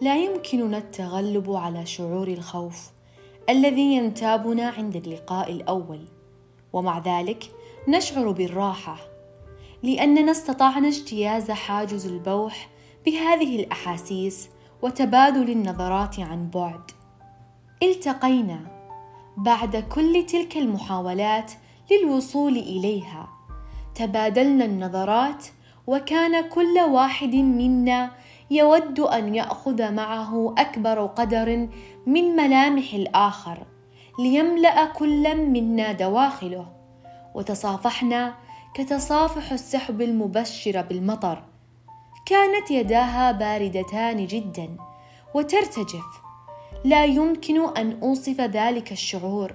لا يمكننا التغلب على شعور الخوف الذي ينتابنا عند اللقاء الأول. ومع ذلك نشعر بالراحة لأننا استطعنا اجتياز حاجز البوح بهذه الأحاسيس وتبادل النظرات عن بعد. التقينا بعد كل تلك المحاولات للوصول إليها. تبادلنا النظرات وكان كل واحد منا يود أن يأخذ معه أكبر قدر من ملامح الآخر ليملأ كل منا دواخله. وتصافحنا كتصافح السحب المبشر بالمطر. كانت يداها باردتان جدا وترتجف. لا يمكن أن أوصف ذلك الشعور.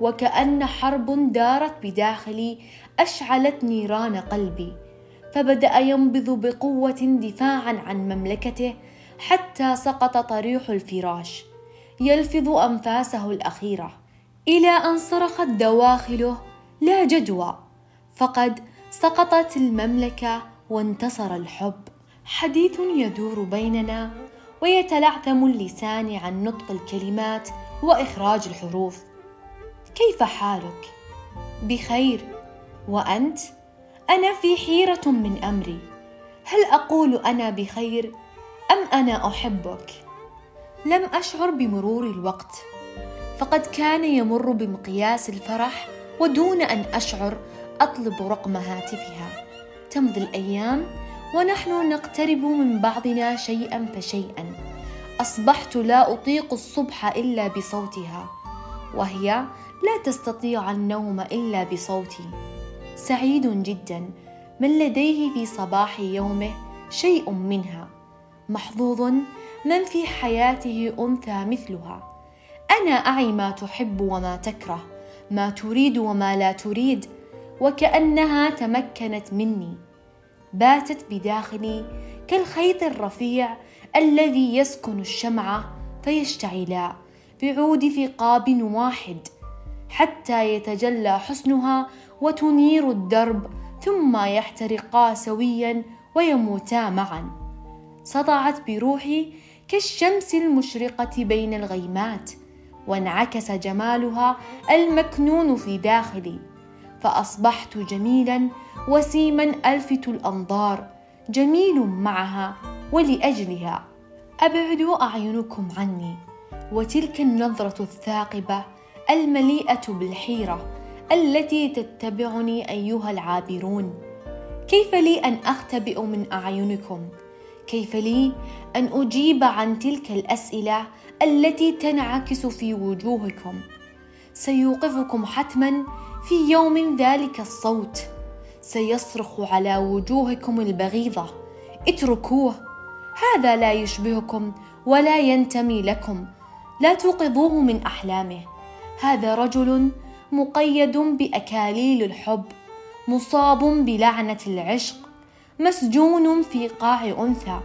وكأن حرب دارت بداخلي أشعلت نيران قلبي. فبدأ ينبض بقوة دفاعا عن مملكته حتى سقط طريح الفراش. يلفظ أنفاسه الأخيرة. إلى أن صرخت دواخله لا جدوى. فقد سقطت المملكة وانتصر الحب. حديث يدور بيننا ويتلعثم اللسان عن نطق الكلمات وإخراج الحروف. كيف حالك؟ بخير. وأنت؟ أنا في حيرة من أمري. هل أقول أنا بخير أم أنا أحبك؟ لم أشعر بمرور الوقت. فقد كان يمر بمقياس الفرح ودون أن أشعر أطلب رقم هاتفها. تمضي الأيام ونحن نقترب من بعضنا شيئا فشيئا. أصبحت لا أطيق الصبح إلا بصوتها وهي لا تستطيع النوم إلا بصوتي. سعيد جدا من لديه في صباح يومه شيء منها. محظوظ من في حياته أنثى مثلها. أنا أعي ما تحب وما تكره ما تريد وما لا تريد وكأنها تمكنت مني. باتت بداخلي كالخيط الرفيع الذي يسكن الشمعه فيشتعلا بعود ثقاب واحد حتى يتجلى حسنها وتنير الدرب ثم يحترقا سويا ويموتا معا. سطعت بروحي كالشمس المشرقة بين الغيمات وانعكس جمالها المكنون في داخلي. فأصبحت جميلا وسيما ألفت الأنظار جميل معها ولأجلها. أبعد أعينكم عني وتلك النظرة الثاقبة المليئة بالحيرة التي تتبعني أيها العابرون. كيف لي أن أختبئ من أعينكم؟ كيف لي أن أجيب عن تلك الأسئلة التي تنعكس في وجوهكم؟ سيوقفكم حتما في يوم ذلك الصوت. سيصرخ على وجوهكم البغيضة. اتركوه. هذا لا يشبهكم ولا ينتمي لكم. لا توقظوه من أحلامه. هذا رجل مقيد بأكاليل الحب مصاب بلعنة العشق مسجون في قاع أنثى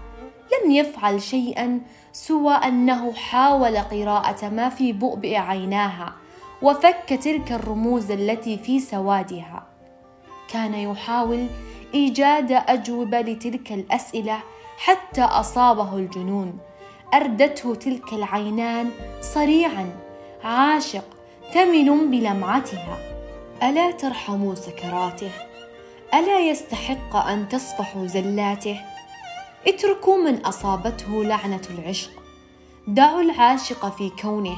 لم يفعل شيئا سوى أنه حاول قراءة ما في بؤبئ عيناها وفك تلك الرموز التي في سوادها. كان يحاول إيجاد أجوبة لتلك الأسئلة حتى أصابه الجنون أردته تلك العينان صريعا عاشق ثمن بلمعتها. ألا ترحموا سكراته؟ ألا يستحق أن تصفحوا زلاته؟ اتركوا من أصابته لعنة العشق. دعوا العاشق في كونه.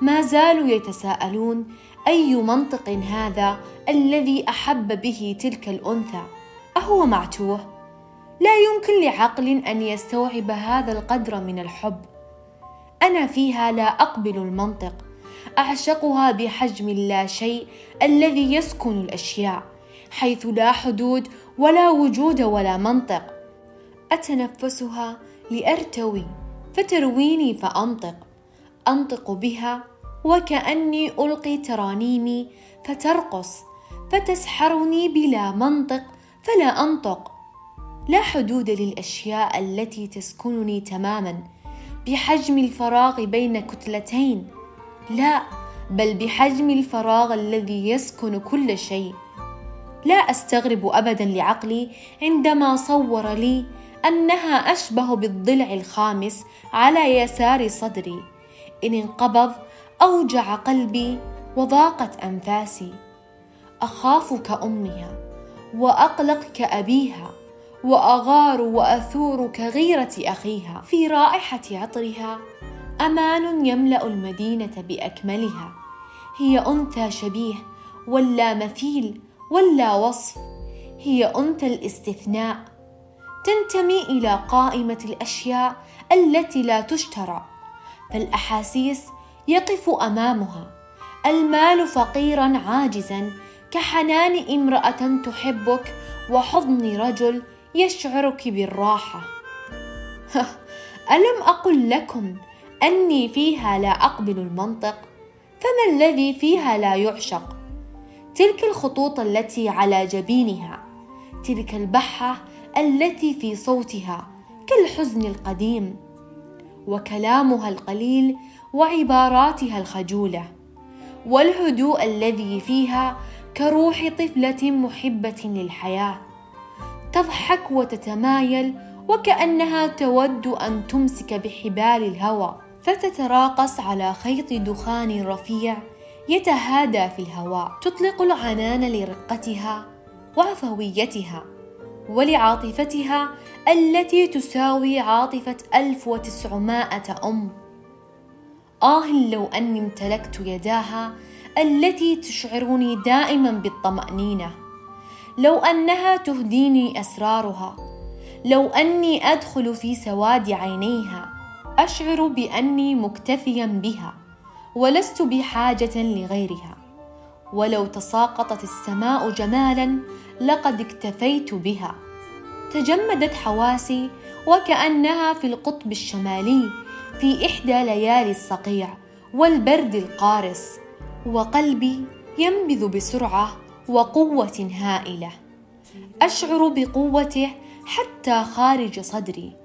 ما زالوا يتساءلون أي منطق هذا الذي أحب به تلك الأنثى؟ أهو معتوه. لا يمكن لعقل أن يستوعب هذا القدر من الحب. أنا فيها لا أقبل المنطق. أعشقها بحجم لا شيء الذي يسكن الأشياء حيث لا حدود ولا وجود ولا منطق. أتنفسها لأرتوي فترويني فأنطق. أنطق بها وكأني ألقي ترانيمي فترقص فتسحرني بلا منطق فلا أنطق. لا حدود للأشياء التي تسكنني تماما بحجم الفراغ بين كتلتين. لا بل بحجم الفراغ الذي يسكن كل شيء. لا أستغرب ابدا لعقلي عندما صور لي أنها أشبه بالضلع الخامس على يسار صدري. إن انقبض أوجع قلبي وضاقت أنفاسي. أخاف كامها وأقلق كأبيها وأغار وأثور كغيرة أخيها في رائحة عطرها. أمان يملأ المدينة بأكملها. هي أنثى شبيه ولا مثيل ولا وصف. هي أنثى الاستثناء. تنتمي إلى قائمة الأشياء التي لا تشترى. فالأحاسيس يقف أمامها. المال فقيرا عاجزا كحنان امرأة تحبك وحضن رجل يشعرك بالراحة. ألم أقل لكم أني فيها لا أقبل المنطق فما الذي فيها لا يعشق؟ تلك الخطوط التي على جبينها تلك البحة التي في صوتها كالحزن القديم وكلامها القليل وعباراتها الخجولة والهدوء الذي فيها كروح طفلة محبة للحياة تضحك وتتمايل وكأنها تود أن تمسك بحبال الهوى. فتتراقص على خيط دخان رفيع يتهادى في الهواء تطلق العنان لرقتها وعفويتها ولعاطفتها التي تساوي عاطفة 1900 أم. آه لو أني امتلكت يداها التي تشعرني دائما بالطمأنينة. لو أنها تهديني أسرارها لو أني أدخل في سواد عينيها أشعر بأني مكتفيا بها ولست بحاجة لغيرها. ولو تساقطت السماء جمالا لقد اكتفيت بها. تجمدت حواسي وكأنها في القطب الشمالي في إحدى ليالي الصقيع والبرد القارس. وقلبي ينبذ بسرعة وقوة هائلة. أشعر بقوته حتى خارج صدري.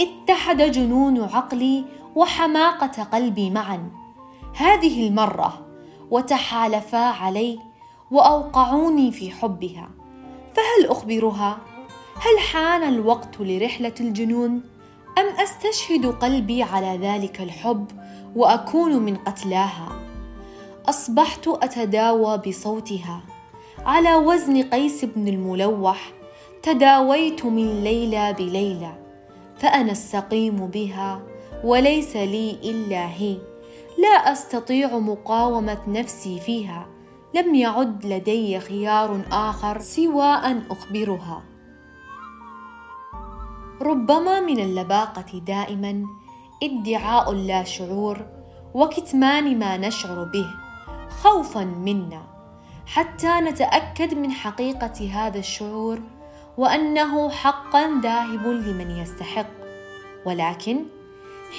اتحد جنون عقلي وحماقة قلبي معا هذه المرة وتحالفا علي وأوقعوني في حبها فهل أخبرها؟ هل حان الوقت لرحلة الجنون؟ أم أستشهد قلبي على ذلك الحب وأكون من قتلاها؟ أصبحت أتداوى بصوتها على وزن قيس بن الملوح تداويت من ليلى بليلى فأنا السقيم بها وليس لي إلا هي. لا أستطيع مقاومة نفسي فيها. لم يعد لدي خيار آخر سوى أن أخبرها. ربما من اللباقة دائما ادعاء لا شعور وكتمان ما نشعر به. خوفا منا. حتى نتأكد من حقيقة هذا الشعور وأنه حقا ذاهب لمن يستحق. ولكن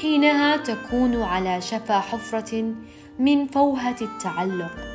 حينها تكون على شفا حفرة من فوهة التعلق.